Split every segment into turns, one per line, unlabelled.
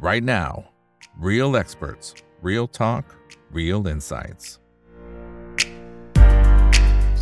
right now. Real experts, real talk, real insights.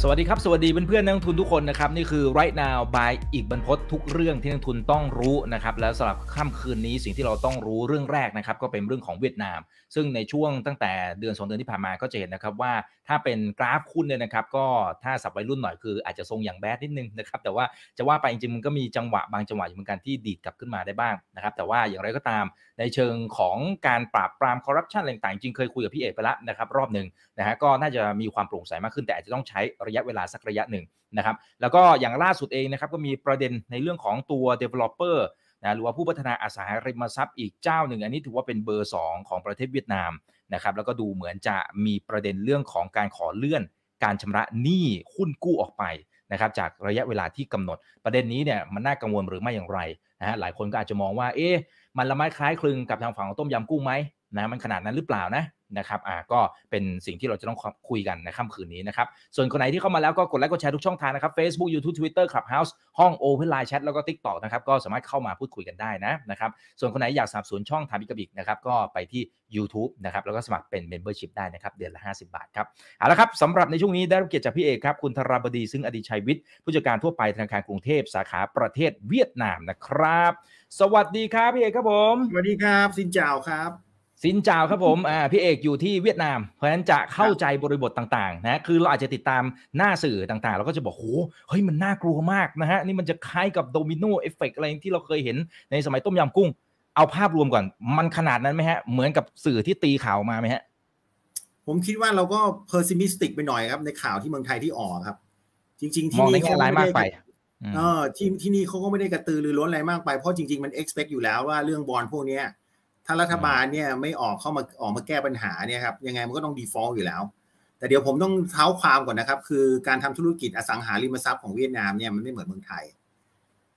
สวัสดีครับ สวัสดีเพื่อนๆนักลงทุนทุกคนนะครับ นี่คือ right now by อีกบรรพททุกเรื่องที่นักลงทุนต้องรู้นะครับ แล้วสำหรับค่ำคืนนี้สิ่งที่เราต้องรู้เรื่องแรกนะครับ ก็เป็นเรื่องของเวียดนาม ซึ่งในช่วงตั้งแต่เดือนสองเดือนที่ผ่านมาก็จะเห็นนะครับว่าถ้าเป็นกราฟหุ้นเนี่ยนะครับ ก็ถ้าสับวัยรุ่นหน่อยคืออาจจะทรงอย่างแบดนิดนึงนะครับ แต่ว่าจะว่าไปจริงๆมันก็มีจังหวะบางจังหวะอยู่เหมือนกันที่ดีดกลับขึ้นมาได้บ้างนะครับ แต่ว่าอย่างไรก็ตาม ในเชิงของการปราบปรามคอร์รัปชันอะไรต่างๆจริงเคยคุยกับพี่เอกไปแล้วนะครับรอบหนึ่งนะฮะก็น่าจะมีความโปร่งใสมากขึ้นแต่อาจจะต้องใช้ระยะเวลาสักระยะหนึ่งนะครับแล้วก็อย่างล่าสุดเองนะครับก็มีประเด็นในเรื่องของตัว developer นะหรือว่าผู้พัฒนาอสังหาริมทรัพย์อีกเจ้าหนึ่ง อันนี้ถือว่าเป็นเบอร์ 2 ของประเทศเวียดนามนะครับแล้วก็ดูเหมือนจะมีประเด็นเรื่องของการขอเลื่อน การชำระหนี้หุ้นกู้ออกไป นะครับจากระยะเวลาที่กำหนด ประเด็นนี้เนี่ยมันน่ากังวลหรือไม่อย่างไรนะฮะหลายคนก็อาจจะมองว่าเอ๊ะมันละไม้คล้ายคลึงกับทางฝั่งของต้มยำกุ้งไหมนะมันขนาดนั้นหรือเปล่านะ นะครับอ่าก็เป็นสิ่งที่เราจะต้องคุยกันในค่ำคืนนี้นะครับ ส่วนคนไหนที่เข้ามาแล้วก็กดไลค์กดแชร์ทุกช่องทางนะครับ Facebook YouTube Twitter Clubhouse ห้อง Open Line Chat แล้วก็ TikTok นะครับก็สามารถเข้ามาพูดคุยกันได้นะนะครับส่วนคนไหนอยากสนับสนุนช่องทาบิกบิกนะครับก็ไปที่ YouTube นะครับแล้วก็สมัครเป็น Membership ได้นะครับเดือนละ 50 บาทครับเอาละครับสำหรับในช่วงนี้ได้รับเกียรติจากพี่เอกครับคุณธราบดีซึ่งอดีตชัยวิทย์ผู้จัดการทั่วไปธนาคารกรุงเทพสาขาประเทศเวียดนามนะครับ สวัสดีครับพี่เอกครับผม
สวัสดีครับ xin chào ครับ
xin chào ครับผมอ่าพี่เอกอยู่ที่เวียดนาม เพราะฉะนั้นจะเข้าใจบริบทต่างๆนะคือเราอาจจะติดตามหน้าสื่อต่างๆ เราก็จะบอกโหเฮ้ยมันน่ากลัวมากนะฮะนี่มันจะคล้ายกับ domino effect อะไรที่เราเคยเห็นในสมัยต้มยำกุ้ง เอาภาพรวมก่อน มันขนาดนั้นไหมฮะ เหมือนกับสื่อที่ตีข่าวมาไหมฮะ
ผมคิดว่าเราก็ pessimistic ไปหน่อยครับในข่าวที่เมืองไทยที่ออกครับ จริง ๆ ที่
มองใน
นี่
แง่ร้ายมากไป
เออที่ที่นี่เขาก็ไม่ได้กระตือรือร้นอะไรมากไปเพราะจริงๆมัน expect อยู่แล้วว่าเรื่องบอลพวกเนี้ย ถ้ารัฐบาลเนี่ยไม่ออกเข้ามาออกมาแก้ปัญหาเนี่ยครับยังไงมันก็ต้อง default อยู่แล้ว แต่เดี๋ยวผมต้องเท้าความก่อนนะครับ คือการทำธุรกิจอสังหาริมทรัพย์ของเวียดนามเนี่ยมันไม่เหมือนเมืองไทย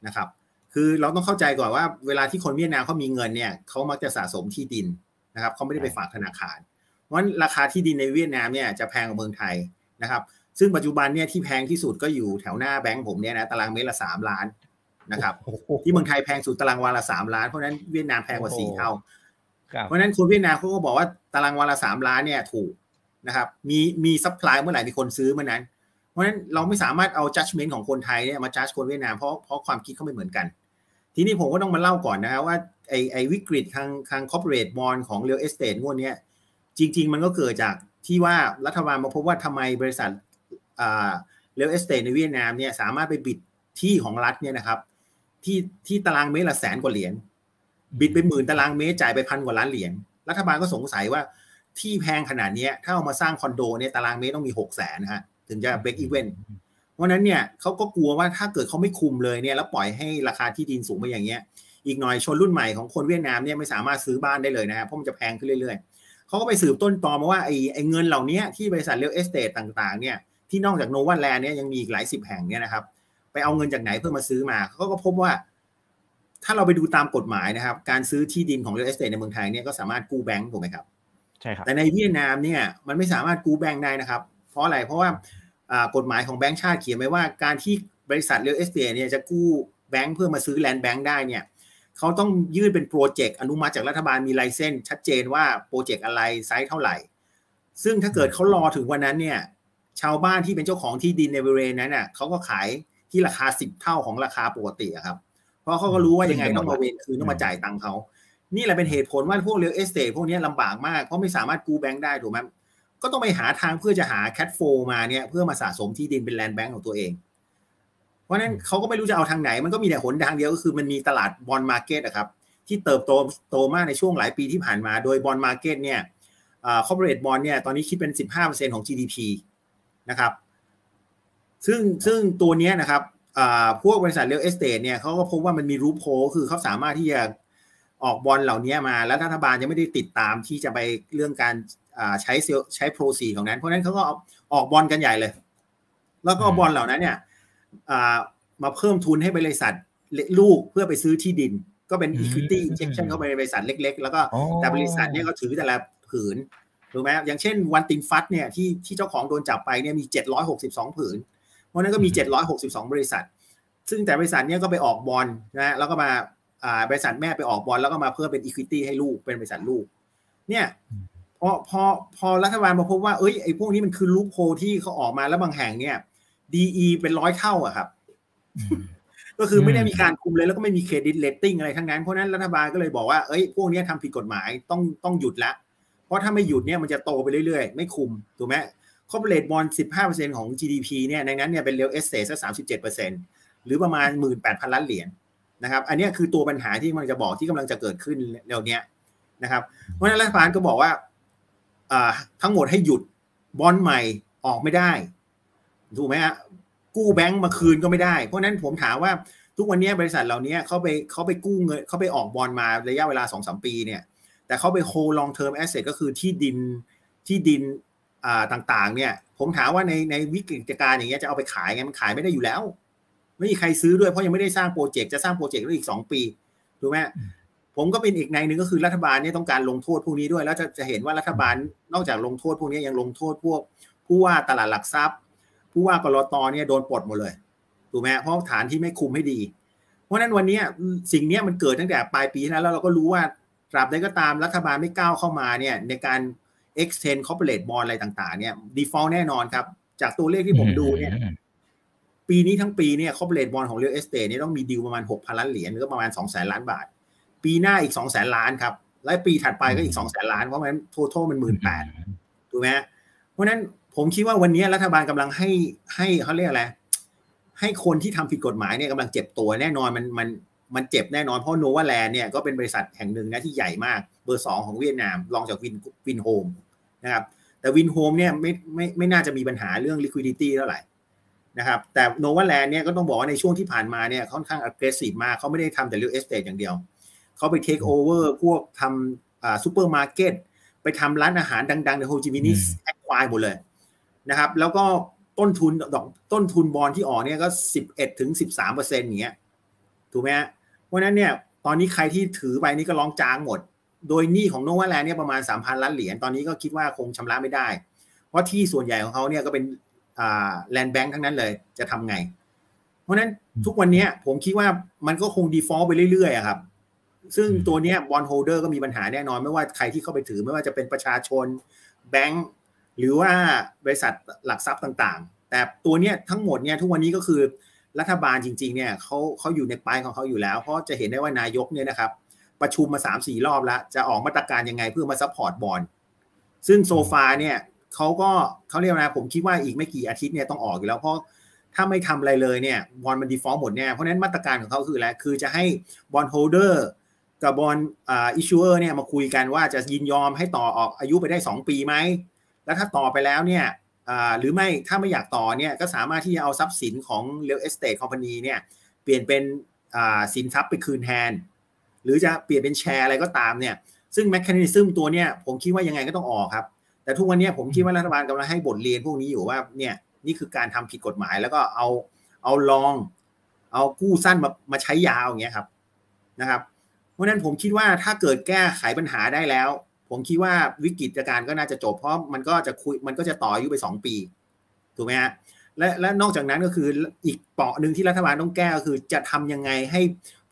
นะครับ คือเราต้องเข้าใจก่อนว่า เวลาที่คนเวียดนามเขามีเงินเนี่ยเขามักจะสะสมที่ดินนะครับเขาไม่ได้ไปฝากธนาคารเพราะฉะนั้นราคาที่ดินในเวียดนามเนี่ยจะแพงกว่าเมืองไทยนะครับซึ่งปัจจุบันเนี่ยที่แพงที่สุดก็อยู่แถวหน้าแบงก์ผมเนี่ยนะตารางเมตรละสามล้านนะครับที่เมืองไทยแพงสุดตารางวาละสามล้านเพราะฉะนั้นเวียดนามแพงกว่าสี่เท่า เพราะนั้นคนเวียดนามเขาก็บอกว่าตารางวาละสามล้านเนี่ยถูกนะครับ มีมี supply เมื่อไหร่มีคนซื้อเมื่อนั้น เพราะฉะนั้นเราไม่สามารถเอา judgment ของคนไทยเนี่ยมา judge คนเวียดนามเพราะเพราะความคิดเขาไม่เหมือนกัน ทีนี้ผมก็ต้องมาเล่าก่อนนะครับว่าไอไอวิกฤตทางทาง corporate bond ของ real estate งวดเนี้ยจริง ๆ มันก็เกิดจากที่ว่ารัฐบาลมาพบว่าทำไมบริษัทอ่า real estate ในเวียดนามเนี่ยสามารถไปบิดที่ของรัฐเนี่ยนะครับที่ที่ตารางเมตรละแสนกว่าเหรียญ บิดไปหมื่นตารางเมตรจ่ายไปพันกว่าล้านเหรียญรัฐบาลก็สงสัยว่าที่แพงขนาดนี้ถ้าเอามาสร้างคอนโดเนี่ยตารางเมตรต้องมีหกแสนนะฮะถึงจะ break even เพราะนั้นเนี่ยเขาก็กลัวว่าถ้าเกิดเขาไม่คุมเลยเนี่ยแล้วปล่อยให้ราคาที่ดินสูงไปอย่างเงี้ย อีกหน่อยชนรุ่นใหม่ของคนเวียดนามเนี่ยไม่สามารถซื้อบ้านได้เลยนะครับเพราะมันจะแพงขึ้นเรื่อยๆเขาก็ไปสืบต้นตอมาว่าไอ้ไอ้เงินเหล่านี้ที่บริษัท real estate ต่างๆเนี่ยที่นอกจาก Novaland เนี่ยยังมีอีกหลายสิบแห่งเนี่ยนะครับไปเอาเงินจากไหนเพื่อมาซื้อมาเขาก็พบว่า ถ้าเราไปดูตามกฎหมายนะครับ การซื้อที่ดินของ real estate ในเมืองไทยเนี่ยก็สามารถกู้แบงก์ถูกไหมครับ
ใช่ครับ
แต่ในเวียดนามเนี่ยมันไม่สามารถกู้แบงก์ได้นะครับ เพราะอะไรเพราะว่ากฎหมายของแบงก์ชาติเขียนไว้ว่าการที่บริษัท real estate เนี่ยจะกู้แบงก์เพื่อมาซื้อ land bank ได้เนี่ยเขาต้องยื่นเป็น project อนุมัติจากรัฐบาลมี license ชัดเจนว่า project อะไรไซส์เท่าไหร่ ซึ่งถ้าเกิดเขารอถึงวันนั้นเนี่ยชาวบ้านที่เป็นเจ้าของที่ดินในบริเวณนั้นน่ะเขาก็ขายที่ราคาสิบเท่าของราคาปกติครับ เพราะเขาก็รู้ว่ายังไงต้องมาเวนคืนต้องมาจ่ายตังค์เขานี่แหละเป็นเหตุผลว่าพวก real estate พวกนี้ลำบากมาก เพราะไม่สามารถกู้แบงค์ได้ถูกไหมก็ต้องไปหาทางเพื่อจะหาแค t โฟมาเนี่ยเพื่อมาสะสมที่ดินเป็น land bank ของตัวเอง เพราะนั้นเขาก็ไม่รู้จะเอาทางไหน มันก็มีแต่หนทางเดียวก็คือมันมีตลาด bond market อะครับที่เติบโตโตมากในช่วงหลายปีที่ผ่านมา โดย bond market เนี่ยอ่า corporate bond เนี่ยตอนนี้คิดเป็น 15%ของ GDP นะครับ ซึ่งซึ่งตัวเนี้ยนะครับอ่า พวกบริษัท real estate เนี่ยเขาก็พบว่ามันมี loophole คือเขาสามารถที่จะออกบอลเหล่านี้มา แล้วรัฐบาลยังไม่ได้ติดตามที่จะไปเรื่องการ use of proceeds ของนั้น เพราะนั้นเขาก็ออกบอลกันใหญ่เลย แล้วก็บอลเหล่านั้นเนี่ยมาเพิ่มทุนให้บริษัทลูกเพื่อไปซื้อที่ดิน ก็เป็น equity injection เข้าไปในบริษัทเล็ก ๆ แล้วก็แต่บริษัทเนี่ยก็ถือแต่ละผืนถูกไหมอย่างเช่น Van Thinh Phat เนี่ยที่ที่เจ้าของโดนจับไปเนี่ยมี 762 ผืน เพราะนั้นก็มี 762 บริษัท ซึ่งแต่บริษัทเนี่ยก็ไปออกบอลนะแล้วก็มาบริษัทแม่ไปออกบอลแล้วก็มาเพิ่มเป็น equity ให้ลูกเป็นบริษัทลูก เนี่ยพอพอพอรัฐบาลมาพบว่าเอ้ยไอ้พวกนี้มันคือลูกโพที่เขาออกมาแล้วบางแห่งเนี่ย D/E เป็นร้อยเท่าอะครับ ก็คือไม่ได้มีการคุมเลยแล้วก็ไม่มี credit rating อะไรทั้งนั้นเพราะนั้นรัฐบาลก็เลยบอกว่าเอ้ยพวกนี้ทำผิดกฎหมายต้องต้องหยุดละ เพราะถ้าไม่หยุดเนี่ยมันจะโตไปเรื่อยๆ ไม่คุมถูกไหม corporate bond สิบห้าเปอร์เซ็นของ GDP เนี่ยในนั้นเนี่ยเป็น real estate สักสามสิบเจ็ดเปอร์เซ็นหรือประมาณหมื่นแปดพันล้านเหรียญนะครับอันนี้คือตัวปัญหาที่มันจะบอกที่กำลังจะเกิดขึ้นเร็วนี้นะครับเพราะฉะนั้นรัฐบาลก็บอกว่าทั้งหมดให้หยุดบอลใหม่ออกไม่ได้ถูกไหมฮะกู้แบงก์มาคืนก็ไม่ได้ เพราะนั้นผมถามว่าทุกวันนี้บริษัทเหล่านี้เขาไปเขาไปกู้เงินเขาไปออกบอลมาระยะเวลาสองสามปีเนี่ย แต่เขาไป hold long-term asset ก็คือที่ดินที่ดิน ต่างๆ เนี่ย ผมถามว่าในในวิกฤตการณ์อย่างเงี้ยจะเอาไปขายไงมันขายไม่ได้อยู่แล้ว ไม่มีใครซื้อด้วยเพราะยังไม่ได้สร้าง project จะสร้าง project ได้อีกสองปีถูกไหมผมก็เป็นอีกนัยหนึ่งก็คือรัฐบาลเนี่ยต้องการลงโทษพวกนี้ด้วย แล้วจะจะเห็นว่ารัฐบาลนอกจากลงโทษพวกนี้ยังลงโทษพวก ผู้ว่าตลาดหลักทรัพย์ ผู้ว่ากลต.เนี่ยโดนปลดหมดเลยถูกไหมเพราะฐานที่ไม่คุมให้ดี เพราะนั้นวันนี้สิ่งนี้มันเกิดตั้งแต่ปลายปีแล้วแล้วเราก็รู้ว่าตราบใดก็ตามรัฐบาลไม่ก้าวเข้ามาเนี่ยในการ extend corporate bond อะไรต่างๆเนี่ย default แน่นอนครับ จากตัวเลขที่ผมดูเนี่ย ปีนี้ทั้งปีเนี่ย corporate bond ของ real estate เนี่ยต้องมีดีลประมาณ6พันล้านเหรียญหรือประมาณ2แสนล้านบาท ปีหน้าอีก2แสนล้านครับ และปีถัดไปก็อีก2แสนล้าน เพราะมัน total มันหมื่นแปดถูกไหมเพราะนั้นผมคิดว่าวันนี้รัฐบาลกำลังให้ให้เขาเรียกอะไรให้คนที่ทำผิดกฎหมายเนี่ยกำลังเจ็บตัวแน่นอนมันมันมันเจ็บแน่นอนเพราะ Novaland เนี่ยก็เป็นบริษัทแห่งหนึ่งนะที่ใหญ่มากเบอร์สองของเวียดนามรองจากวินวินโฮมนะครับแต่ Vinhomes เนี่ยไม่ไม่ไม่น่าจะมีปัญหาเรื่อง liquidity เท่าไหร่นะครับแต่ Novaland เนี่ยก็ต้องบอกว่าในช่วงที่ผ่านมาเนี่ยค่อนข้าง aggressive มากเขาไม่ได้ทำแต่ real estate อย่างเดียว เขาไป take over พวกทำอ่าซูเปอร์มาร์เก็ตไปทำร้านอาหารดัง ๆ ในโฮจิมินห์ acquire หมดเลยนะครับแล้วก็ต้นทุนดอกต้นทุนบอลที่ออกเนี่ยก็สิบเอ็ดถึงสิบสามเปอร์เซ็นต์อย่างเงี้ยถูกไหมฮะเพราะนั้นเนี่ยตอนนี้ใครที่ถือไปนี่ก็ร้องจ๊ากหมด โดยหนี้ของ Novaland เนี่ยประมาณสามพันล้านเหรียญตอนนี้ก็คิดว่าคงชำระไม่ได้ เพราะที่ส่วนใหญ่ของเขาเนี่ยก็เป็นอ่า land bank ทั้งนั้นเลยจะทำไง เพราะนั้นทุกวันนี้ผมคิดว่ามันก็คง default ไปเรื่อยๆครับ ซึ่งตัวเนี้ย bond holder ก็มีปัญหาแน่นอน ไม่ว่าใครที่เข้าไปถือไม่ว่าจะเป็นประชาชนแบงค์หรือว่าบริษัทหลักทรัพย์ต่างๆ แต่ตัวเนี้ยทั้งหมดเนี่ยทุกวันนี้ก็คือรัฐบาลจริงๆเนี่ยเขาเขาอยู่ในปลายของเขาอยู่แล้ว เพราะจะเห็นได้ว่านายกเนี่ยนะครับ ประชุมมาสามสี่รอบแล้ว จะออกมาตรการยังไงเพื่อมา support bond ซึ่ง so far เนี่ยเขาก็เขาเรียกนะผมคิดว่าอีกไม่กี่อาทิตย์เนี่ยต้องออกอยู่แล้วเพราะถ้าไม่ทำอะไรเลยเนี่ย bond มัน default หมดเนี่ยเพราะนั้นมาตรการของเขาคืออะไรคือจะให้ bondholderกับบอลอ่าอิชชูเออร์เนี่ยมาคุยกันว่าจะยินยอมให้ต่อออกอายุไปได้ 2 ปีไหม แล้วถ้าต่อไปแล้วเนี่ยหรือไม่ถ้าไม่อยากต่อเนี่ยก็สามารถที่จะเอาทรัพย์สินของ real estate company เนี่ยเปลี่ยนเป็นสินทรัพย์ไปคืนแทน หรือจะเปลี่ยนเป็นแชร์อะไรก็ตามเนี่ยซึ่งแมคคานิซึมตัวเนี่ยผมคิดว่ายังไงก็ต้องออกครับ แต่ทุกวันนี้ผมคิดว่ารัฐบาลกำลังให้บทเรียนพวกนี้อยู่ว่าเนี่ยนี่คือการทำผิดกฎหมาย แล้วก็เอาเอาลอง เอากู้สั้นมามาใช้ยาวอย่างเงี้ยครับนะครับ เพราะนั้นผมคิดว่าถ้าเกิดแก้ไขปัญหาได้แล้ว ผมคิดว่าวิกฤตการณ์ก็น่าจะจบเพราะมันก็จะคุยมันก็จะต่ออายุไปสองปีถูกไหมฮะและและนอกจากนั้นก็คืออีกเปลาะหนึ่งที่รัฐบาลต้องแก้ก็คือจะทำยังไงให้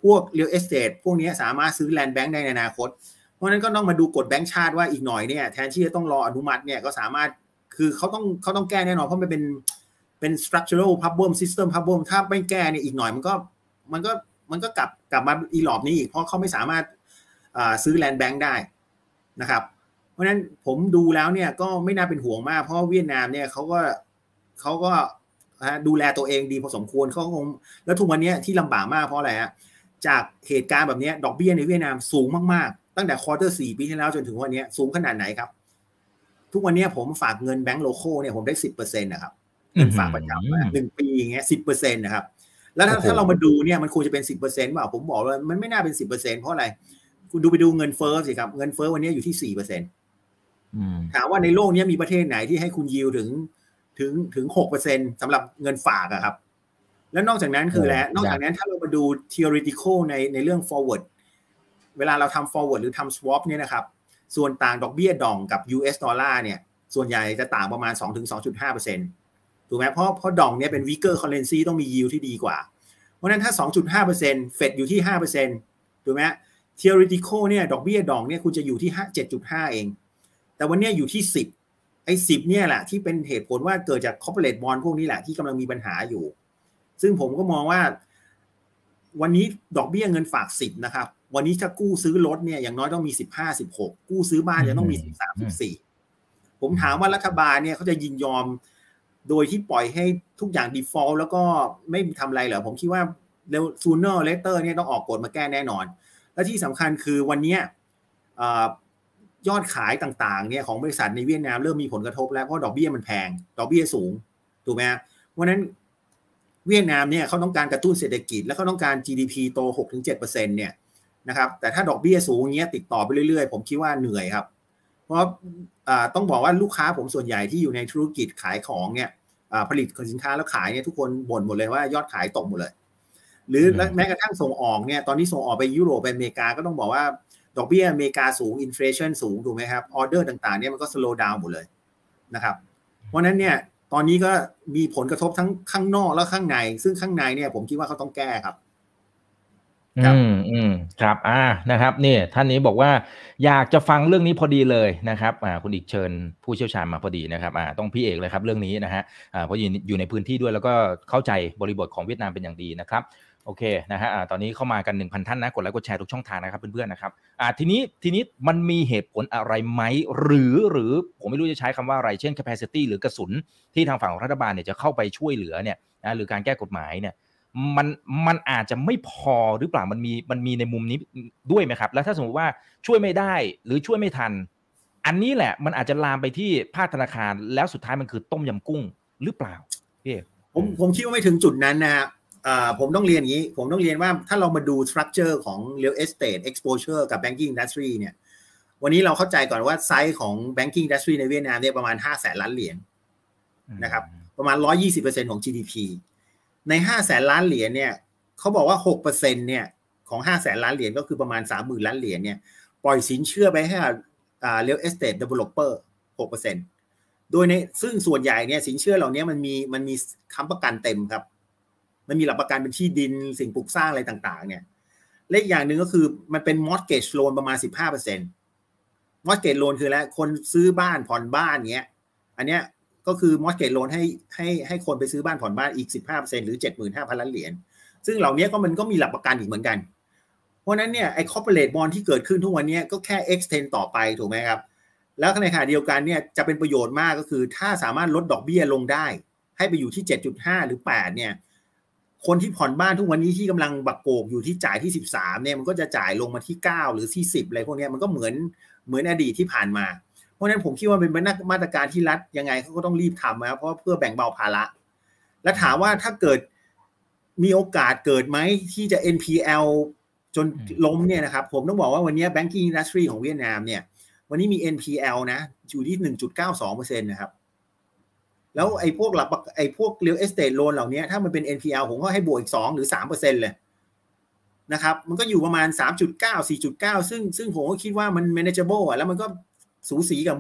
พวก real estate พวกนี้สามารถซื้อ land bank ได้ในอนาคต เพราะนั้นก็ต้องมาดูกฎแบงค์ชาติว่าอีกหน่อยเนี่ยแทนที่จะต้องรออนุมัติเนี่ยก็สามารถคือเขาต้องเขาต้องแก้แน่นอนเพราะมันเป็นเป็น structural problem system problem ถ้าไม่แก้เนี่ยอีกหน่อยมันก็มันก็มันก็กลับกลับมาอีหรอบนี้อีกเพราะเขาไม่สามารถซื้อ land bank ได้นะครับ เพราะฉะนั้นผมดูแล้วเนี่ยก็ไม่น่าเป็นห่วงมาก เพราะเวียดนามเนี่ยเขาก็เขาก็ดูแลตัวเองดีพอสมควรเขาคงแล้วทุกวันนี้ที่ลำบากมากเพราะอะไรฮะ จากเหตุการณ์แบบนี้ดอกเบี้ยในเวียดนามสูงมากๆ ตั้งแต่ quarter สี่ปีที่แล้วจนถึงวันนี้สูงขนาดไหนครับ ทุกวันนี้ผมฝากเงินแบงก์ local เนี่ยผมได้สิบเปอร์เซ็นต์นะครับเงินฝากประจำหนึ่งปีอย่างเงี้ยสิบเปอร์เซ็นต์นะครับ แล้วถ้าถ้าเรามาดูเนี่ยมันควรจะเป็นสิบเปอร์เซ็นต์เปล่าผมบอกว่ามันไม่น่าเป็นสิบเปอร์เซ็นต์เพราะอะไร คุณดูไปดูเงินเฟ้อสิครับเงินเฟ้อวันนี้อยู่ที่สี่เปอร์เซ็นต์ถามว่าในโลกนี้มีประเทศไหนที่ให้คุณยิวถึงถึงถึงหกเปอร์เซ็นสำหรับเงินฝากอะครับ แล้วนอกจากนั้นคือแล้วนอกจากนั้นถ้าเรามาดู theoretical ในในเรื่อง forward เวลาเราทำ forward หรือทำ swap เนี่ยนะครับ ส่วนต่างดอกเบี้ยดองกับ US ดอลลาร์เนี่ย ส่วนใหญ่จะต่างประมาณ 2-2.5%ถูกไหมเพราะเพราะดองเนี่ยเป็น weaker currency ต้องมี yield ที่ดีกว่า เพราะนั้นถ้า 2.5%เฟดอยู่ที่ 5%ถูกไหม theoretical เนี่ยดอกเบี้ยดอกเนี่ยคุณจะอยู่ที่ห้าเจ็ดจุดห้าเอง แต่วันเนี้ยอยู่ที่สิบไอ้สิบเนี่ยแหละที่เป็นเหตุผลว่าเกิดจาก corporate bond พวกนี้แหละที่กำลังมีปัญหาอยู่ ซึ่งผมก็มองว่า วันนี้ดอกเบี้ยเงินฝากสิบนะครับ วันนี้ถ้ากู้ซื้อรถเนี่ยอย่างน้อยต้องมีสิบห้าสิบหกกู้ซื้อบ้านจะต้องมีสิบสามสิบสี่ผมถามว่ารัฐบาลเนี่ยเขาจะยินยอมโดยที่ปล่อยให้ทุกอย่าง default แล้วก็ไม่ทำอะไรเหรอผมคิดว่าเร็ว sooner or later เนี่ยต้องออกกฎมาแก้แน่นอน และที่สำคัญคือวันเนี้ยเอ่อยอดขายต่างๆเนี่ยของบริษัทในเวียดนามเริ่มมีผลกระทบแล้วเพราะดอกเบี้ยมันแพง ดอกเบี้ยสูง ถูกไหมฮะเพราะฉะนั้น เวียดนามเนี่ยเขาต้องการกระตุ้นเศรษฐกิจ และเขาต้องการ GDP โต 6-7%เนี่ยนะครับแต่ถ้าดอกเบี้ยสูงอย่างเงี้ยติดต่อไปเรื่อยๆ ผมคิดว่าเหนื่อยครับ เพราะอ่าต้องบอกว่าลูกค้าผมส่วนใหญ่ที่อยู่ในธุรกิจขายของเนี่ยอ่าผลิตสินค้าแล้วขายเนี่ยทุกคนบ่นหมดเลยว่ายอดขายตกหมดเลย หรือแม้กระทั่งส่งออกเนี่ยตอนนี้ส่งออกไปยุโรปไปอเมริกาก็ต้องบอกว่าดอกเบี้ยอเมริกาสูง inflation สูงถูกไหมครับออเดอร์ต่างๆเนี่ยมันก็ slow down หมดเลยนะครับเพราะนั้นเนี่ย ตอนนี้ก็มีผลกระทบทั้งข้างนอกและข้างใน ซึ่งข้างในเนี่ยผมคิดว่าเขาต้องแก้ครับ
อืมอืมครับ อ่านะครับนี่ท่านนี้บอกว่าอยากจะฟังเรื่องนี้พอดีเลยนะครับ อ่า คุณอีกเชิญผู้เชี่ยวชาญมาพอดีนะครับ อ่า ต้องพี่เอกเลยครับเรื่องนี้นะฮะ อ่า เพราะอยู่อยู่ในพื้นที่ด้วยแล้วก็เข้าใจบริบทของเวียดนามเป็นอย่างดีนะครับ โอเคนะฮะ อ่า ตอนนี้เข้ามากัน 1,000 ท่านนะกดไลค์กดแชร์ทุกช่องทางนะครับเพื่อนๆนะครับ อ่า ทีนี้ทีนี้มันมีเหตุผลอะไรไหมหรือหรือผมไม่รู้จะใช้คำว่าอะไรเช่น capacity หรือกระสุนที่ทางฝั่งของรัฐบาลเนี่ยจะเข้าไปช่วยเหลือเนี่ยนะหรือการแก้กฎหมายเนี่ย มันมันอาจจะไม่พอหรือเปล่ามันมีมันมีในมุมนี้ด้วยไหมครับ แล้วถ้าสมมติว่าช่วยไม่ได้หรือช่วยไม่ทัน อันนี้แหละมันอาจจะลามไปที่ภาคธนาคารแล้วสุดท้ายมันคือต้มยำกุ้งหรือเปล่าพี่
ผมผมคิดว่าไม่ถึงจุดนั้นนะฮะผมต้องเรียนอย่างนี้ ผมต้องเรียนว่าถ้าเรามาดู structure ของ real estate exposure กับ banking industry เนี่ย วันนี้เราเข้าใจก่อนว่าไซส์ของ banking industry ในเวียดนามเนี่ยประมาณ5แสนล้านเหรียญนะครับ ประมาณ 120%ของ GDP ใน5แสนล้านเหรียญเนี่ยเขาบอกว่า6%เนี่ยของ5แสนล้านเหรียญก็คือประมาณ30,000ล้านเหรียญเนี่ยปล่อยสินเชื่อไปให้อ่า real estate developer 6%โดยในซึ่งส่วนใหญ่เนี่ยสินเชื่อเหล่านี้มันมีมันมีค้ำประกันเต็มครับ มันมีหลักประกันเป็นที่ดินสิ่งปลูกสร้างอะไรต่างๆ เนี่ยเลขอย่างหนึ่งก็คือมันเป็น mortgage loan ประมาณ15% mortgage loan คืออะไรคนซื้อบ้านผ่อนบ้านเงี้ย อันเนี้ย ก็คือ mortgage loan ให้ให้ให้คนไปซื้อบ้านผ่อนบ้านอีก 15%หรือ 75,000 ล้านเหรียญซึ่งเหล่านี้ก็มันก็มีหลักประกันอีกเหมือนกัน เพราะนั้นเนี่ยไอ้ corporate bond ที่เกิดขึ้นทุกวันนี้ก็แค่ extend ต่อไปถูกไหมครับ แล้วในขณะเดียวกันเนี่ยจะเป็นประโยชน์มากก็คือถ้าสามารถลดดอกเบี้ยลงได้ ให้ไปอยู่ที่ 7.5 หรือ 8 เนี่ยคนที่ผ่อนบ้านทุกวันนี้ที่กำลังบักโกกอยู่ที่จ่ายที่ 13เนี่ยมันก็จะจ่ายลงมาที่ 9 หรือที่10อะไรพวกนี้มันก็เหมือนเหมือนอดีตที่ผ่านมา เพราะฉะนั้นผมคิดว่าเป็นมาตรการที่รัฐยังไงเขาก็ต้องรีบทำนะครับเพราะเพื่อแบ่งเบาภาระ และถามว่าถ้าเกิดมีโอกาสเกิดไหมที่จะ NPL จนล้มเนี่ยนะครับ ผมต้องบอกว่าวันนี้ banking industry ของเวียดนามเนี่ย วันนี้มี NPL นะอยู่ที่1.92%นะครับแล้วไอ้พวกหลักไอ้พวก real estate loan เหล่านี้ถ้ามันเป็น NPL ผมก็ให้บวกอีก2หรือ3%เลยนะครับ มันก็อยู่ประมาณ3.9 4.9ซึ่งซึ่งผมก็คิดว่ามัน manageable อะแล้วมันก็ สูสีกับ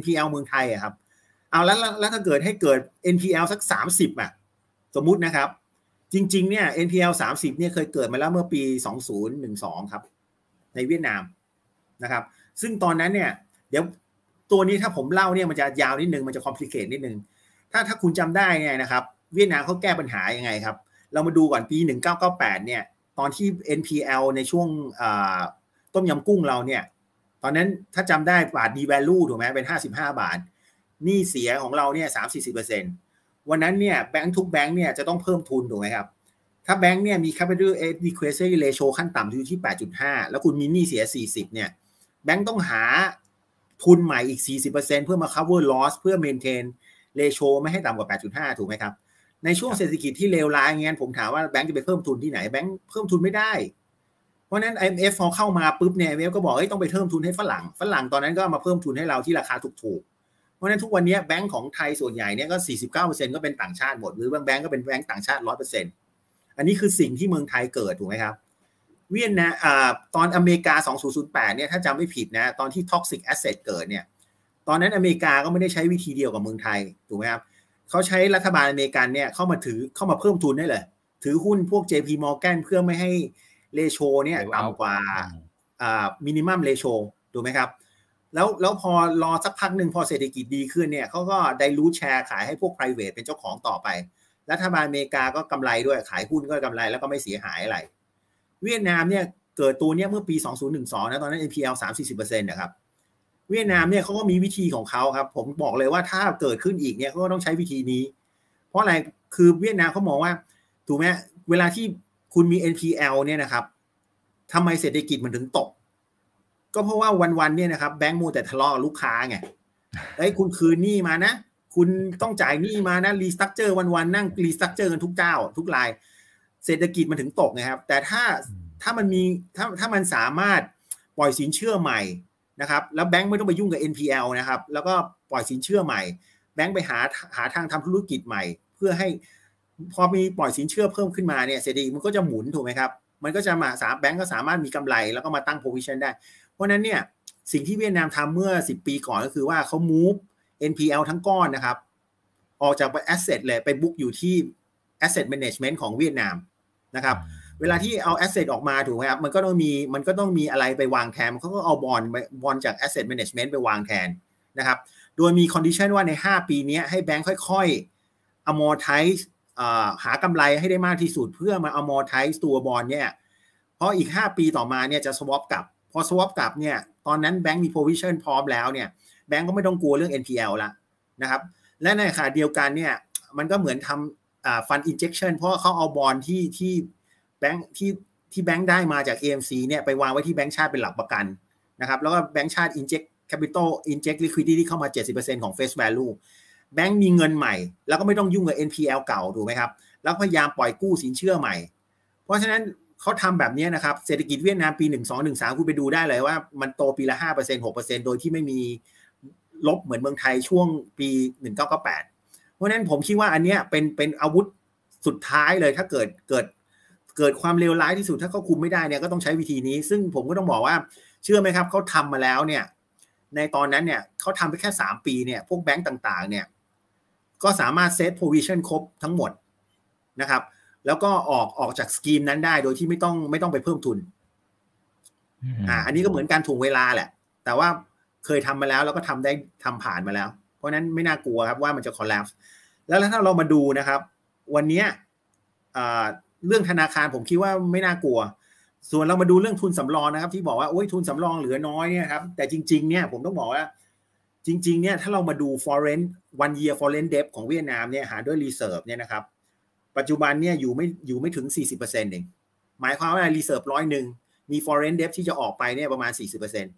NPL เมืองไทยอะครับเอาแล้วแล้วถ้าเกิดให้เกิด NPL สัก 30อะสมมุตินะครับ จริง ๆ เนี่ย NPL 30เนี่ยเคยเกิดมาแล้วเมื่อปี 2012 ครับ ในเวียดนามนะครับ ซึ่งตอนนั้นเนี่ย เดี๋ยวตัวนี้ถ้าผมเล่าเนี่ยมันจะยาวนิดนึงมันจะคอมพลีเคทนิดนึง ถ้าถ้าคุณจำได้เนี่ยนะครับ เวียดนามเขาแก้ปัญหายังไงครับ เรามาดูก่อนปี 1998 เนี่ย ตอนที่ NPL ในช่วงต้มยำกุ้งเราเนี่ย ตอนนั้นถ้าจำได้บาทดีแวลูถูกไหมเป็น55บาทหนี้เสียของเราเนี่ย3-40%วันนั้นเนี่ยแบงค์ทุกแบงค์เนี่ยจะต้องเพิ่มทุนถูกไหมครับ ถ้าแบงค์เนี่ยมี capital adequacy ratio ขั้นต่ำอยู่ที่ 8.5 แล้วคุณมีหนี้เสีย 40 เนี่ย แบงค์ต้องหาทุนใหม่อีก 40%เพื่อมา cover loss เพื่อ maintain ratio ไม่ให้ต่ำกว่า 8.5 ถูกไหมครับ ในช่วงเศรษฐกิจที่เลวร้ายเงี้ยผมถามว่าแบงค์จะไปเพิ่มทุนที่ไหน แบงค์เพิ่มทุนไม่ได้ เพราะนั้น IMF พอเข้ามาปุ๊บเนี่ย IMF ก็บอกต้องไปเพิ่มทุนให้ฝรั่ง ฝรั่งตอนนั้นก็มาเพิ่มทุนให้เราที่ราคาถูกๆ เพราะนั้นทุกวันนี้แบงค์ของไทยส่วนใหญ่เนี่ยก็ 49%ก็เป็นต่างชาติหมด หรือบางแบงก์ก็เป็นแบงก์ต่างชาติ 100%อันนี้คือสิ่งที่เมืองไทยเกิดถูกไหมครับ เวียดนามตอนอเมริกา 2008 เนี่ยถ้าจำไม่ผิดนะตอนที่ toxic asset เกิดเนี่ยตอนนั้นอเมริกาก็ไม่ได้ใช้วิธีเดียวกับเมืองไทยถูกไหมครับเขาใช้รัฐบาลอเมริกันเนี่ยเข้ามาถือเข้ามาเพิ่มทุนได้เลย ถือหุ้นพวก JP Morgan เพื่อไม่ให้ เลโชเนี่ย
Level out
ต่ำกว่าอ่ามินิมัมเลโชถูกไหมครับ แล้วแล้วพอรอสักพักหนึ่งพอเศรษฐกิจดีขึ้นเนี่ยเขาก็ได้รู้แชร์ขายให้พวก private เป็นเจ้าของต่อไป รัฐบาลอเมริกาก็กำไรด้วยขายหุ้นก็กำไรแล้วก็ไม่เสียหายอะไร เวียดนามเนี่ยเกิดตัวเนี้ยเมื่อปี 2012 นะตอนนั้น NPL 3-40%นะครับเวียดนามเนี่ยเขาก็มีวิธีของเขาครับ ผมบอกเลยว่าถ้าเกิดขึ้นอีกเนี่ยเขาก็ต้องใช้วิธีนี้ เพราะอะไรคือเวียดนามเขามองว่าถูกไหมเวลาที่ คุณมี NPL เนี่ยนะครับทำไมเศรษฐกิจมันถึงตก ก็เพราะว่าวันๆเนี่ยนะครับแบงก์มัวแต่ทะเลาะกับลูกค้าไงเฮ้ยคุณคืนหนี้มานะ คุณต้องจ่ายหนี้มานะ restructure วันๆนั่ง restructure กันทุกเจ้า ทุกราย เศรษฐกิจมันถึงตกไงครับ แต่ถ้าถ้ามันมีถ้าถ้ามันสามารถปล่อยสินเชื่อใหม่นะครับ แล้วแบงก์ไม่ต้องไปยุ่งกับ NPL นะครับ แล้วก็ปล่อยสินเชื่อใหม่ แบงก์ไปหาหาทางทำธุรกิจใหม่ เพื่อให้ พอมีปล่อยสินเชื่อเพิ่มขึ้นมาเนี่ยเศรษฐกิจมันก็จะหมุนถูกไหมครับ มันก็จะมาสามแบงก์ก็สามารถมีกำไรแล้วก็มาตั้ง position ได้ เพราะนั้นเนี่ยสิ่งที่เวียดนามทำเมื่อ 10 ปีก่อนก็คือว่าเขา move NPL ทั้งก้อนนะครับ ออกจาก asset เลยไปบุ๊กอยู่ที่ asset management ของเวียดนามนะครับเวลาที่เอา asset ออกมาถูกไหมครับมันก็ต้องมีมันก็ต้องมีอะไรไปวางแทนเขาก็เอาบอลบอลจาก asset management ไปวางแทนนะครับโดยมี condition ว่าใน 5 ปีนี้ให้แบงค์ค่อยๆ amortize หากำไรให้ได้มากที่สุดเพื่อมา amortize ตัวบอลเนี่ยเพราะอีก 5 ปีต่อมาเนี่ยจะ swap กลับ พอ swap กลับเนี่ยตอนนั้นแบงค์มี provision พร้อมแล้วเนี่ยแบงค์ก็ไม่ต้องกลัวเรื่อง NPL ละนะครับและในขณะเดียวกันเนี่ยมันก็เหมือนทำฟัน injection เพราะเขาเอาบอลที่ที่แบงค์ที่ที่แบงค์ได้มาจาก AMC เนี่ยไปวางไว้ที่แบงค์ชาติเป็นหลักประกันนะครับแล้วก็แบงค์ชาติ inject capital inject liquidity เข้ามา 70%ของ face value แบงค์มีเงินใหม่ แล้วก็ไม่ต้องยุ่งกับ NPL เก่าถูกไหมครับ แล้วพยายามปล่อยกู้สินเชื่อใหม่ เพราะฉะนั้นเขาทำแบบนี้นะครับเศรษฐกิจเวียดนามปี 1 2 1 3 คุณไปดูได้เลยว่ามันโตปีละ5% 6%โดยที่ไม่มีลบเหมือนเมืองไทยช่วงปี 1998 เพราะฉะนั้นผมคิดว่าอันเนี้ยเป็นเป็นอาวุธสุดท้ายเลยถ้าเกิดเกิดเกิดความเลวร้ายที่สุดถ้าเขาคุมไม่ได้เนี่ยก็ต้องใช้วิธีนี้ ซึ่งผมก็ต้องบอกว่าเชื่อไหมครับเขาทำมาแล้วเนี่ยในตอนนั้นเนี่ยเขาทำไปแค่ 3 ปีเนี่ยพวกแบงก์ต่างๆเนี่ย ก็สามารถเซตโพวิชั่นครบทั้งหมดนะครับ แล้วก็ออกออกจากสกีมนั้นได้โดยที่ไม่ต้องไม่ต้องไปเพิ่มทุนอ่า อันนี้ก็เหมือนการถ่วงเวลาแหละ แต่ว่าเคยทำมาแล้วแล้วก็ทำได้ทำผ่านมาแล้ว เพราะนั้นไม่น่ากลัวครับว่ามันจะ collapse แล้วถ้าเรามาดูนะครับ วันนี้เรื่องธนาคารผมคิดว่าไม่น่ากลัว ส่วนเรามาดูเรื่องทุนสำรองนะครับ ที่บอกว่าโอ้ยทุนสำรองเหลือน้อยเนี่ยครับแต่จริง ๆ เนี่ยผมต้องบอกว่า จริงๆเนี่ยถ้าเรามาดู foreign one year foreign debt ของเวียดนามเนี่ยหาด้วย reserve เนี่ยนะครับ ปัจจุบันเนี่ยอยู่ไม่อยู่ไม่ถึง 40%เองหมายความว่า reserve ร้อยหนึ่งมี foreign debt ที่จะออกไปเนี่ยประมาณ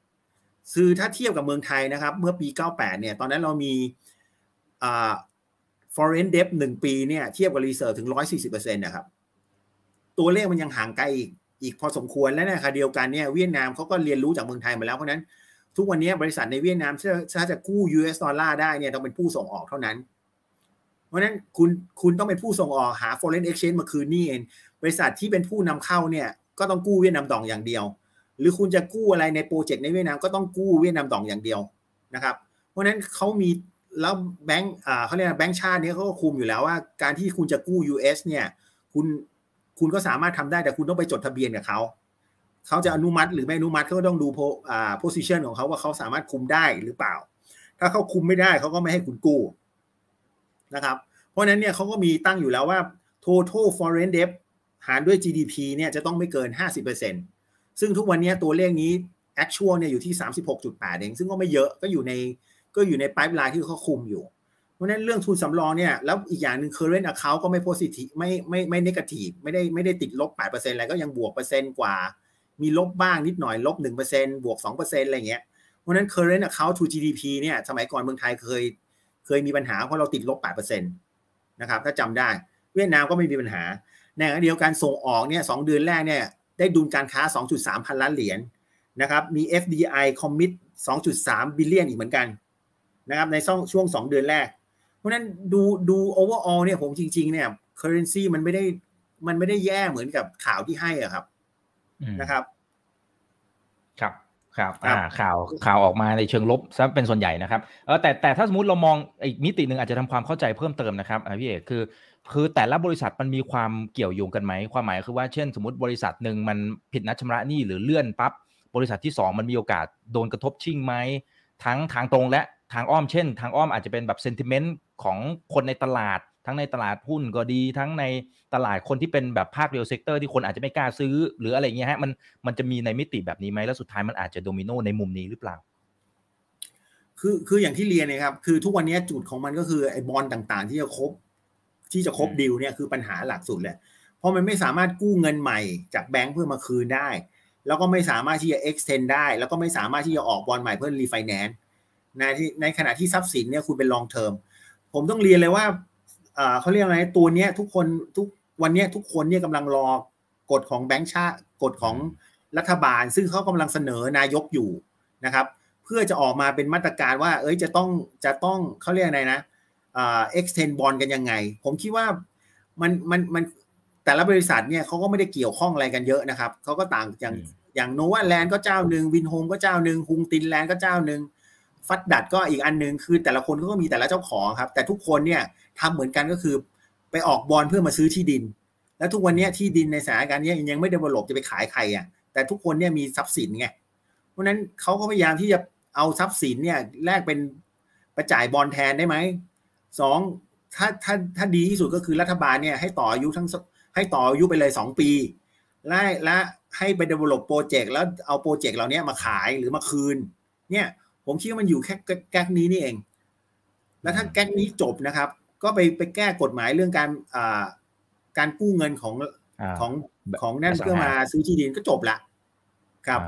40%คือถ้าเทียบกับเมืองไทยนะครับ เมื่อปี 98 เนี่ยตอนนั้นเรามี foreign debt หนึ่งปีเนี่ยเทียบกับ reserve ถึง 140%นะครับตัวเลขมันยังห่างไกลอีกอีกพอสมควรและในขณะเดียวกันเนี่ยเวียดนามเขาก็เรียนรู้จากเมืองไทยมาแล้วเพราะนั้น ทุกวันนี้บริษัทในเวียดนามถ้าจะกู้ US ดอลลาร์ได้เนี่ยต้องเป็นผู้ส่งออกเท่านั้น เพราะนั้นคุณคุณต้องเป็นผู้ส่งออกหา foreign exchange มาคืนนี่เอง บริษัทที่เป็นผู้นำเข้าเนี่ยก็ต้องกู้เวียดนามดองอย่างเดียว หรือคุณจะกู้อะไรในโปรเจกต์ในเวียดนามก็ต้องกู้เวียดนามดองอย่างเดียวนะครับ เพราะนั้นเขามีแล้วแบงก์เขาเรียกแบงก์ชาตินี้เขาก็คุมอยู่แล้วว่า การที่คุณจะกู้ US เนี่ยคุณคุณก็สามารถทำได้แต่คุณต้องไปจดทะเบียนกับเขา เขาจะอนุมัติหรือไม่อนุมัติเขาก็ต้องดูโพอ่า position ของเขาว่าเขาสามารถคุมได้หรือเปล่า ถ้าเขาคุมไม่ได้เขาก็ไม่ให้คุณกู้นะครับ เพราะนั้นเนี่ยเขาก็มีตั้งอยู่แล้วว่า total foreign debt หารด้วย GDP เนี่ยจะต้องไม่เกิน 50%ซึ่งทุกวันนี้ตัวเลขนี้ actual เนี่ยอยู่ที่ 36.8 เองซึ่งก็ไม่เยอะก็อยู่ในก็อยู่ใน pipeline ที่เขาคุมอยู่ เพราะนั้นเรื่องทุนสำรองเนี่ยแล้วอีกอย่างหนึ่ง current account ก็ไม่ positive ไม่ไม่ไม่ negative ไม่ได้ไม่ได้ติดลบ 8%อะไรก็ยังบวกเปอร์เซ็นต์กว่า มีลบบ้างนิดหน่อยลบ1%บวก2%อะไรเงี้ยเพราะนั้น current account to GDP เนี่ยสมัยก่อนเมืองไทยเคยเคยมีปัญหาเพราะเราติดลบ8%นะครับถ้าจำได้ เวียดนามก็ไม่มีปัญหา ในขณะเดียวกันส่งออกเนี่ยสเดือนแรกเนี่ยได้ดุลการค้า 2.3 พันล้านเหรียญนะครับมี FDI commit 2.3 บิลเลียนอีกเหมือนกันนะครับในช่วง 2 เดือนแรก เพราะนั้นดูดู overall เนี่ยผมจริงๆเนี่ย currency มันไม่ได้มันไม่ได้แย่เหมือนกับข่าวที่ให้อะครับ นะครับ
ครับครับอ่าข่าวข่าวออกมาในเชิงลบซะเป็นส่วนใหญ่นะครับเออแต่แต่ถ้าสมมติเรามองอีกมิติหนึ่งอาจจะทำความเข้าใจเพิ่มเติมนะครับพี่เอกคือ คือแต่ละบริษัทมันมีความเกี่ยวโยงกันไหมความหมายคือว่าเช่น สมมติบริษัทหนึ่งมันผิดนัดชำระหนี้หรือเลื่อนปั๊บบริษัทที่ 2 มันมีโอกาสโดนกระทบชิ่งไหมทั้งทางตรงและทางอ้อมเช่น ทางอ้อมอาจจะเป็นแบบ sentiment ของคนในตลาด ทั้งในตลาดหุ้นก็ดี ทั้งในตลาดคนที่เป็นแบบภาค real sector ที่คนอาจจะไม่กล้าซื้อ หรืออะไรเงี้ยฮะมันมันจะมีในมิติแบบนี้ไหมแล้วสุดท้ายมันอาจจะโดมิโนในมุมนี้หรือเปล่า
คือคืออย่างที่เรียนนะครับ คือทุกวันนี้จุดของมันก็คือไอ้บอลต่างๆ ที่จะครบที่จะครบดีลเนี่ยคือปัญหาหลักสุดเลย เพราะมันไม่สามารถกู้เงินใหม่จากแบงค์เพื่อมาคืนได้ แล้วก็ไม่สามารถที่จะ extend ได้ แล้วก็ไม่สามารถที่จะออกบอลใหม่เพื่อ refinance ในที่ในขณะที่ทรัพย์สินเนี่ยคุณเป็น long term ผมต้องเรียนเลยว่า เขาเรียกอะไรตัวเนี้ยทุกคนทุกวันนี้ทุกคนเนี่ยกำลังรอกฎของแบงค์ชาติกฎของรัฐบาล ซึ่งเขากำลังเสนอนายกอยู่นะครับ เพื่อจะออกมาเป็นมาตรการว่า เอ้ยจะต้องจะต้องเขาเรียกอะไรนะอ่า extend bond กันยังไง ผมคิดว่ามันมันมันแต่ละบริษัทเนี่ยเขาก็ไม่ได้เกี่ยวข้องอะไรกันเยอะนะครับเขาก็ต่างอย่างอย่าง Novaland ก็เจ้าหนึ่ง Vinhomes ก็เจ้าหนึ่ง Hung Thinh Land ก็เจ้าหนึ่ง Phat Dat ก็อีกอันหนึ่งคือแต่ละคนก็มีแต่ละเจ้าของครับ แต่ทุกคนเนี่ย ทำเหมือนกันก็คือ ไปออกบอลเพื่อมาซื้อที่ดิน แล้วทุกวันนี้ที่ดินในสถานการณ์นี้ยังไม่ได้บลบจะไปขายใครอะแต่ทุกคนเนี่ยมีทรัพย์สินไงเพราะนั้นเขาก็พยายามที่จะเอาทรัพย์สินเนี่ยแลกเป็นประจ่ายบอลแทนได้ไหมสองถ้าถ้าถ้าดีที่สุดก็คือรัฐบาลเนี่ยให้ต่ออายุทั้งให้ต่ออายุไปเลยสองปีและและให้ไป develop โปรเจกต์แล้วเอาโปรเจกต์เหล่านี้มาขายหรือมาคืน เนี่ย ผมคิดว่ามันอยู่แค่แก๊กนี้นี่เอง แล้วถ้าแก๊กนี้จบนะครับ ก็ไปไปแก้กฎหมายเรื่องการอ่าการกู้เงินของของของนั่นเพื่อมาซื้อที่ดินก็จบละครับ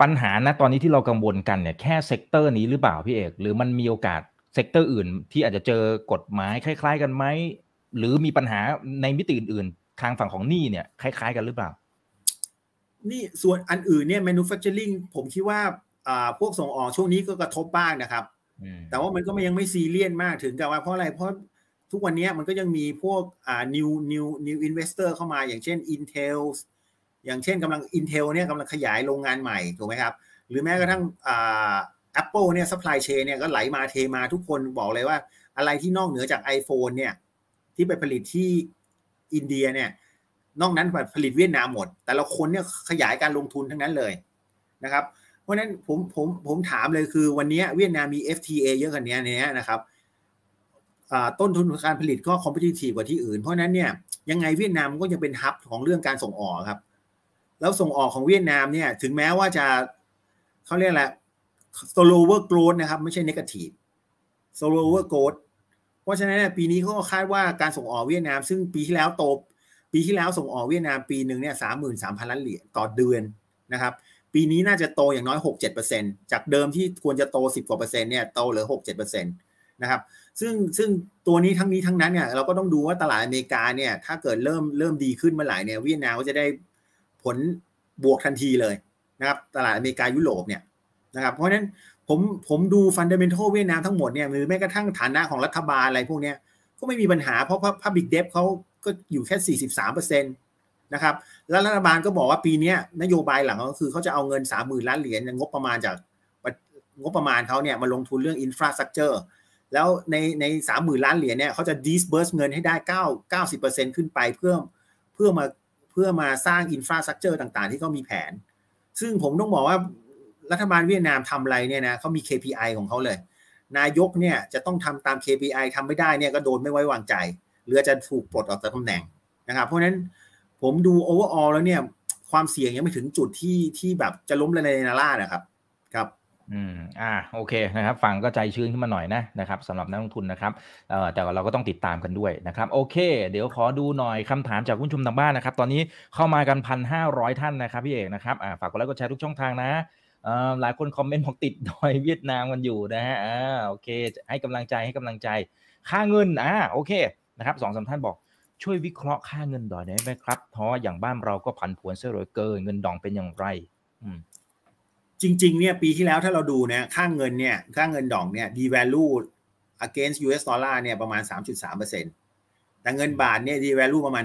ปัญหานะตอนนี้ที่เรากังวลกันเนี่ยแค่ sector นี้หรือเปล่าพี่เอก หรือมันมีโอกาส sector อื่น ที่อาจจะเจอกฎหมายคล้าย ๆ กันไหมหรือมีปัญหาในมิติอื่น ๆ ทางฝั่งของหนี้เนี่ยคล้าย ๆ กันหรือเปล่า
นี่ส่วนอันอื่นเนี่ย manufacturing ผมคิดว่าอ่าพวกส่งออกช่วงนี้ก็กระทบบ้างนะครับ แต่ว่ามันก็ยังไม่ซีเรียสมากถึงกับว่าเพราะอะไรเพราะทุกวันนี้มันก็ยังมีพวกอ่า new new new investor เข้ามาอย่างเช่น Intel อย่างเช่นกำลัง Intel เนี่ยกำลังขยายโรงงานใหม่ถูกไหมครับ หรือแม้กระทั่งอ่า Apple เนี่ย supply chain เนี่ยก็ไหลมาเทมาทุกคนบอกเลยว่าอะไรที่นอกเหนือจาก iPhone เนี่ยที่ไปผลิตที่อินเดียเนี่ยนอกนั้นผลิตเวียดนามหมด แต่ละคนเนี่ยขยายการลงทุนทั้งนั้นเลยนะครับ เพราะนั้นผมผมผมถามเลยคือวันนี้เวียดนามมี FTA เยอะขนาดนี้เนี่ยนะครับต้นทุนการผลิตก็คอมเพลติฟกว่าที่อื่น เพราะนั้นเนี่ยยังไงเวียดนามก็ยังเป็นฮับของเรื่องการส่งออกครับ แล้วส่งออกของเวียดนามเนี่ย ถึงแม้ว่าจะเขาเรียกอะไร slower growth นะครับ ไม่ใช่ negative slower growth เพราะฉะนั้นปีนี้เขาคาดว่าการส่งออกเวียดนาม ซึ่งปีที่แล้วโตปีที่แล้วส่งออกเวียดนามปีหนึ่งเนี่ยสามหมื่นสามพันล้านเหรียญต่อเดือนนะครับ ปีนี้น่าจะโตอย่างน้อยหกเจ็ดเปอร์เซ็นจากเดิมที่ควรจะโตสิบกว่าเปอร์เซ็นต์เนี่ยโตเหลือหกเจ็ดเปอร์เซ็นตนะครับซึ่งซึ่งตัวนี้ทั้งนี้ทั้งนั้นเนี่ยเราก็ต้องดูว่าตลาดอเมริกาเนี่ยถ้าเกิดเริ่มเริ่มดีขึ้นเมื่อไหร่เนี่ยเวียดนามก็จะได้ผลบวกทันทีเลยนะครับตลาดอเมริกายุโรปเนี่ยนะครับเพราะฉะนั้นผมผมดู fundamental เวียดนามทั้งหมดเนี่ยหรือแม้กระทั่งฐานะของรัฐบาลอะไรพวกนี้ก็ไม่มีปัญหาเพราะ public debt เขาก็อยู่แค่ 43เปอร์เซ็ นะครับแล้วรัฐบาลก็บอกว่าปีนี้นโยบายหลักก็คือเขาจะเอาเงิน 30,000 ล้านเหรียญงบประมาณจากงบประมาณเขาเนี่ยมาลงทุนเรื่อง infrastructure แล้วในในสามหมื่นล้านเหรียญเนี่ยเขาจะ disburse เงินให้ได้เก้าเก้าสิบเปอร์เซ็นขึ้นไปเพื่อเพื่อมาเพื่อมาสร้าง infrastructure ต่างๆ ที่เขามีแผน ซึ่งผมต้องบอกว่ารัฐบาลเวียดนามทำอะไรเนี่ยนะเขามี KPI ของเขาเลย นายกเนี่ยจะต้องทำตาม KPI ทำไม่ได้เนี่ยก็โดนไม่ไว้วางใจ หรือจะถูกปลดออกจากตำแหน่งนะครับ เพราะฉะนั้น ผมดู overall แล้วเนี่ย ความเสี่ยงยังไม่ถึงจุดที่ที่แบบจะล้มละลายนาล่านะครับ ครับ
อืมอ่าโอเคนะครับฟังก็ใจชื้นขึ้นมาหน่อยนะนะครับสำหรับนักลงทุนนะครับเอ่อแต่เราก็ต้องติดตามกันด้วยนะครับโอเค เดี๋ยวขอดูหน่อยคำถามจากผู้ชมทางบ้านนะครับ ตอนนี้เข้ามากันพันห้าร้อยท่านนะครับพี่เอกนะครับอ่าฝากกดไลค์กดแชร์ทุกช่องทางนะหลายคนคอมเมนต์บอกติดดอยเวียดนามกันอยู่นะฮะอ่าโอเค ให้กำลังใจให้กำลังใจค่าเงินอ่าโอเคนะครับสองสาท่านบอก ช่วยวิเคราะห์ค่าเงินดอยได้ไหมครับเพราะอย่างบ้านเราก็ผันผวนเสียเหลือเกินเงินดองเป็นอย่างไรอื
จริงๆเนี่ยปีที่แล้วถ้าเราดูเนี่ยค่าเงินเนี่ยค่าเงินดองเนี่ย devalue against US dollar เนี่ยประมาณ 3.3%แต่เงินบาทเนี่ย devalue ประมาณ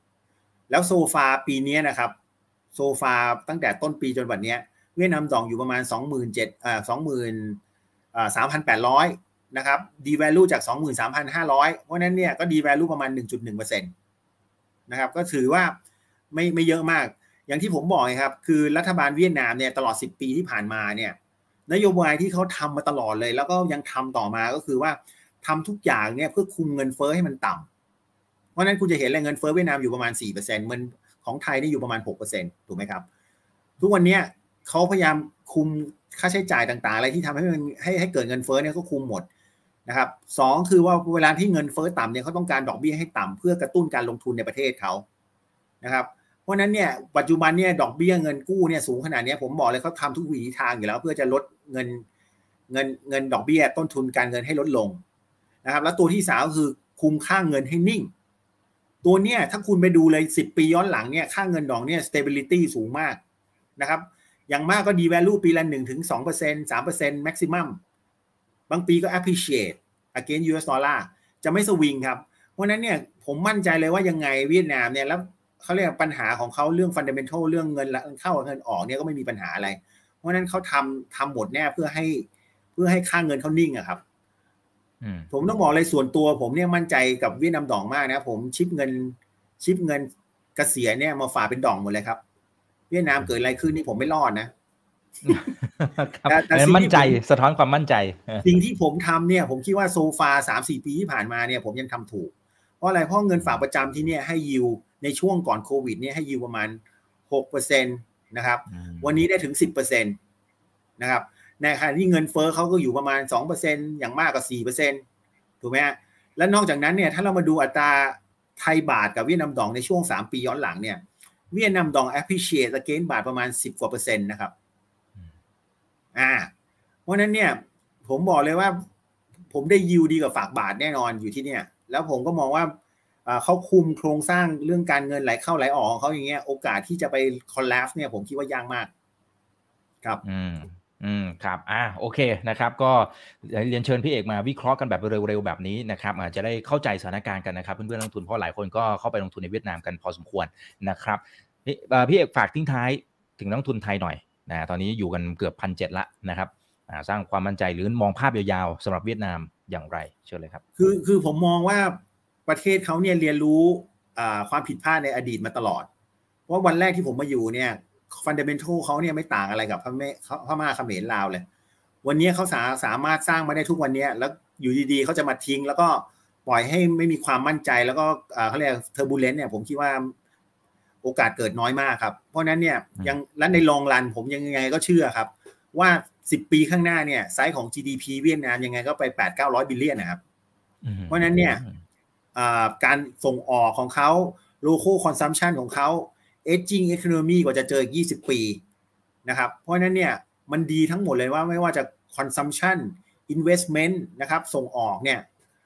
5%แล้วโซฟาปีนี้นะครับ โซฟาตั้งแต่ต้นปีจนวันนี้เวียดนามดองอยู่ประมาณ 27,000อ่า20,000อ่า3,800 นะครับดีแวลูจาก 23,500 เพราะนั้นเนี่ยก็ดีแวลูประมาณ 1.1%นะครับ ก็ถือว่าไม่ไม่เยอะมาก อย่างที่ผมบอกครับ คือรัฐบาลเวียดนามเนี่ยตลอด 10 ปีที่ผ่านมาเนี่ยนโยบายที่เขาทำมาตลอดเลย แล้วก็ยังทำต่อมาก็คือว่าทำทุกอย่างเนี่ยเพื่อคุมเงินเฟ้อให้มันต่ำเพราะนั้นคุณจะเห็นเลยเงินเฟ้อเวียดนามอยู่ประมาณ4%มันของไทยนี่อยู่ประมาณ 6%ถูกไหมครับ ทุกวันนี้เขาพยายามคุมค่าใช้จ่ายต่างๆ อะไรที่ทำให้มันให้ให้เกิดเงินเฟ้อเนี่ยก็คุมหมด นะครับสองคือว่าเวลาที่เงินเฟ้อต่ำเนี่ยเขาต้องการดอกเบี้ยให้ต่ำเพื่อกระตุ้นการลงทุนในประเทศเขานะครับ เพราะนั้นเนี่ยปัจจุบันเนี่ยดอกเบี้ยเงินกู้เนี่ยสูงขนาดนี้ผมบอกเลยเขาทำทุกวิถีทางอยู่แล้ว เพื่อจะลดเงินเงินเงินดอกเบี้ยต้นทุนการเงินให้ลดลงนะครับ แล้วตัวที่สามคือคุมค่าเงินให้นิ่ง ตัวเนี้ยถ้าคุณไปดูเลยสิบปีย้อนหลังเนี่ยค่าเงินดอกเนี่ย stability สูงมากนะครับ อย่างมากก็ดี value ปีละหนึ่งถึงสองเปอร์เซ็นสามเปอร์เซ็นต์ maximum บางปีก็ appreciate against US dollar จะไม่สวิงครับ เพราะนั้นเนี่ยผมมั่นใจเลยว่ายังไงเวียดนามเนี่ยแล้วเขาเรียกปัญหาของเขาเรื่อง fundamental เรื่องเงินเข้าเงินออกเนี่ยก็ไม่มีปัญหาอะไร เพราะนั้นเขาทำทำหมดแน่เพื่อให้เพื่อให้ค่าเงินเขานิ่งอะครับผมต้องบอกเลยส่วนตัวผมเนี่ยมั่นใจกับเวียดนามดองมากนะผมชิปเงินชิปเงินเกษียณเนี่ยมาฝากเป็นดองหมดเลยครับ เวียดนามเกิดอะไรขึ้นนี่ผมไม่รอดนะ
แต่มั่นใจสะท้อนความมั่นใจ
สิ่งที่ผมทำเนี่ย ผมคิดว่าโซฟาสามสี่ปีที่ผ่านมาเนี่ย ผมยังทำถูก เพราะอะไรเพราะเงินฝากประจำที่เนี่ยให้ยิวในช่วงก่อนโควิด เนี่ยให้ยิวประมาณหกเปอร์เซ็นตนะครับ วันนี้ได้ถึงสิบเปอร์เซ็นตนะครับในขณะที่เงินเฟอ้อเขาก็อยู่ประมาณสองเปอร์เซ็นอย่างมากกว่าสี่เปอร์เซ็นถูกไหมฮะและนอกจากนั้นเนี่ยถ้าเรามาดูอัตราไทยบาทกับเวียดนามดองในช่วงสามปีย้อนหลังเนี่ยเวียดนามดอง appreciate against บาทประมาณสิบกว่าเปอร์เซ็นต์นะครับ อ่า เพราะนั้นเนี่ย ผมบอกเลยว่า ผมได้ยิวดีกว่าฝากบาทแน่นอนอยู่ที่เนี่ย แล้วผมก็มองว่าเขาคุมโครงสร้างเรื่องการเงินไหลเข้าไหลออกของเขาอย่างเงี้ยโอกาสที่จะไปคอลลาฟเนี่ยผมคิดว่ายากมาก ครับ
อืมอืมครับอ่าโอเคนะครับ ก็เรียนเชิญพี่เอกมาวิเคราะห์กันแบบเร็วๆแบบนี้นะครับอาจจะได้เข้าใจสถานการณ์กันนะครับเพื่อนๆลงทุนเพราะหลายคนก็เข้าไปลงทุนในเวียดนามกันพอสมควรนะครับพี่เอกฝากทิ้งท้ายถึงนักทุนไทยหน่อย นะตอนนี้อยู่กันเกือบพันเจ็ดละนะครับสร้างความมั่นใจหรือมองภาพยาวๆสำหรับเวียดนามอย่างไร เชิญเลยครับ
คือคือผมมองว่าประเทศเขาเนี่ยเรียนรู้ความผิดพลาดในอดีตมาตลอด เพราะวันแรกที่ผมมาอยู่เนี่ย fundamental เขาเนี่ยไม่ต่างอะไรกับพม่พม่าเขมรลาวเลย วันนี้เขาสาสามารถสร้างมาได้ทุกวันนี้แล้วอยู่ดีๆเขาจะมาทิ้ง แล้วก็ปล่อยให้ไม่มีความมั่นใจแล้วก็เขาเรียก turbulent เนี่ยผมคิดว่า โอกาสเกิดน้อยมากครับ เพราะนั้นเนี่ยยังและใน long run ผมยังไงก็เชื่อครับ ว่าสิบปีข้างหน้าเนี่ยไซส์ของ GDP เวียดนามยังไงก็ไปแปดเก้าร้อย billion นะครับ เพราะนั้นเนี่ยการส่งออกของเขา local consumption ของเขา aging economy กว่าจะเจออีก 20 ปีนะครับ เพราะนั้นเนี่ยมันดีทั้งหมดเลยว่าไม่ว่าจะ consumption investment นะครับส่งออกเนี่ย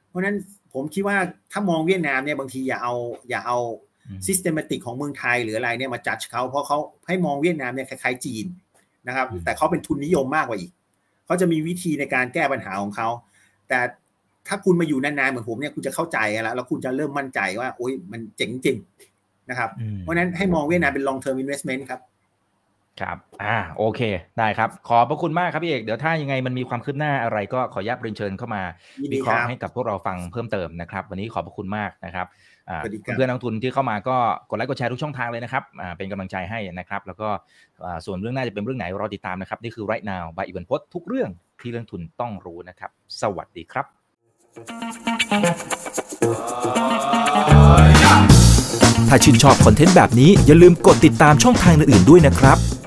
เพราะนั้นผมคิดว่าถ้ามองเวียดนามเนี่ยบางทีอย่าเอาอย่าเอา systematic ของเมืองไทยหรืออะไรเนี่ยมาจัดเขาเพราะเขาให้มองเวียดนามเนี่ยคล้ายๆจีนนะครับ แต่เขาเป็นทุนนิยมมากกว่าอีกเขาจะมีวิธีในการแก้ปัญหาของเขา แต่ถ้าคุณมาอยู่นานๆเหมือนผมเนี่ยคุณจะเข้าใจแล้วแล้วคุณจะเริ่มมั่นใจว่าโอ้ยมันเจ๋งจริงนะครับ เพราะนั้นให้มองเวียดนามเป็น long term investment ครับ
ครับอ่าโอเค ได้ครับ ขอบพระคุณมากครับพี่เอก เดี๋ยวถ้ายังไงมันมีความคืบหน้าอะไรก็ขออนุญาตเรียนเชิญเข้ามาวิเคราะห์ให้กับพวกเราฟังเพิ่มเติมนะครับ วันนี้ขอบพระคุณมากนะครับเพื่อนนักทุนที่เข้ามาก็กดไลค์กดแชร์ทุกช่องทางเลยนะครับเป็นกำลังใจให้นะครับ แล้วก็ส่วนเรื่องน่าจะเป็นเรื่องไหนรอติดตามนะครับ นี่คือ right now บายอีเวนพศทุกเรื่องที่เรื่องทุนต้องรู้นะครับ สวัสดีครับ
ถ้าชื่นชอบคอนเทนต์แบบนี้อย่าลืมกดติดตามช่องทางอื่นๆด้วยนะครับ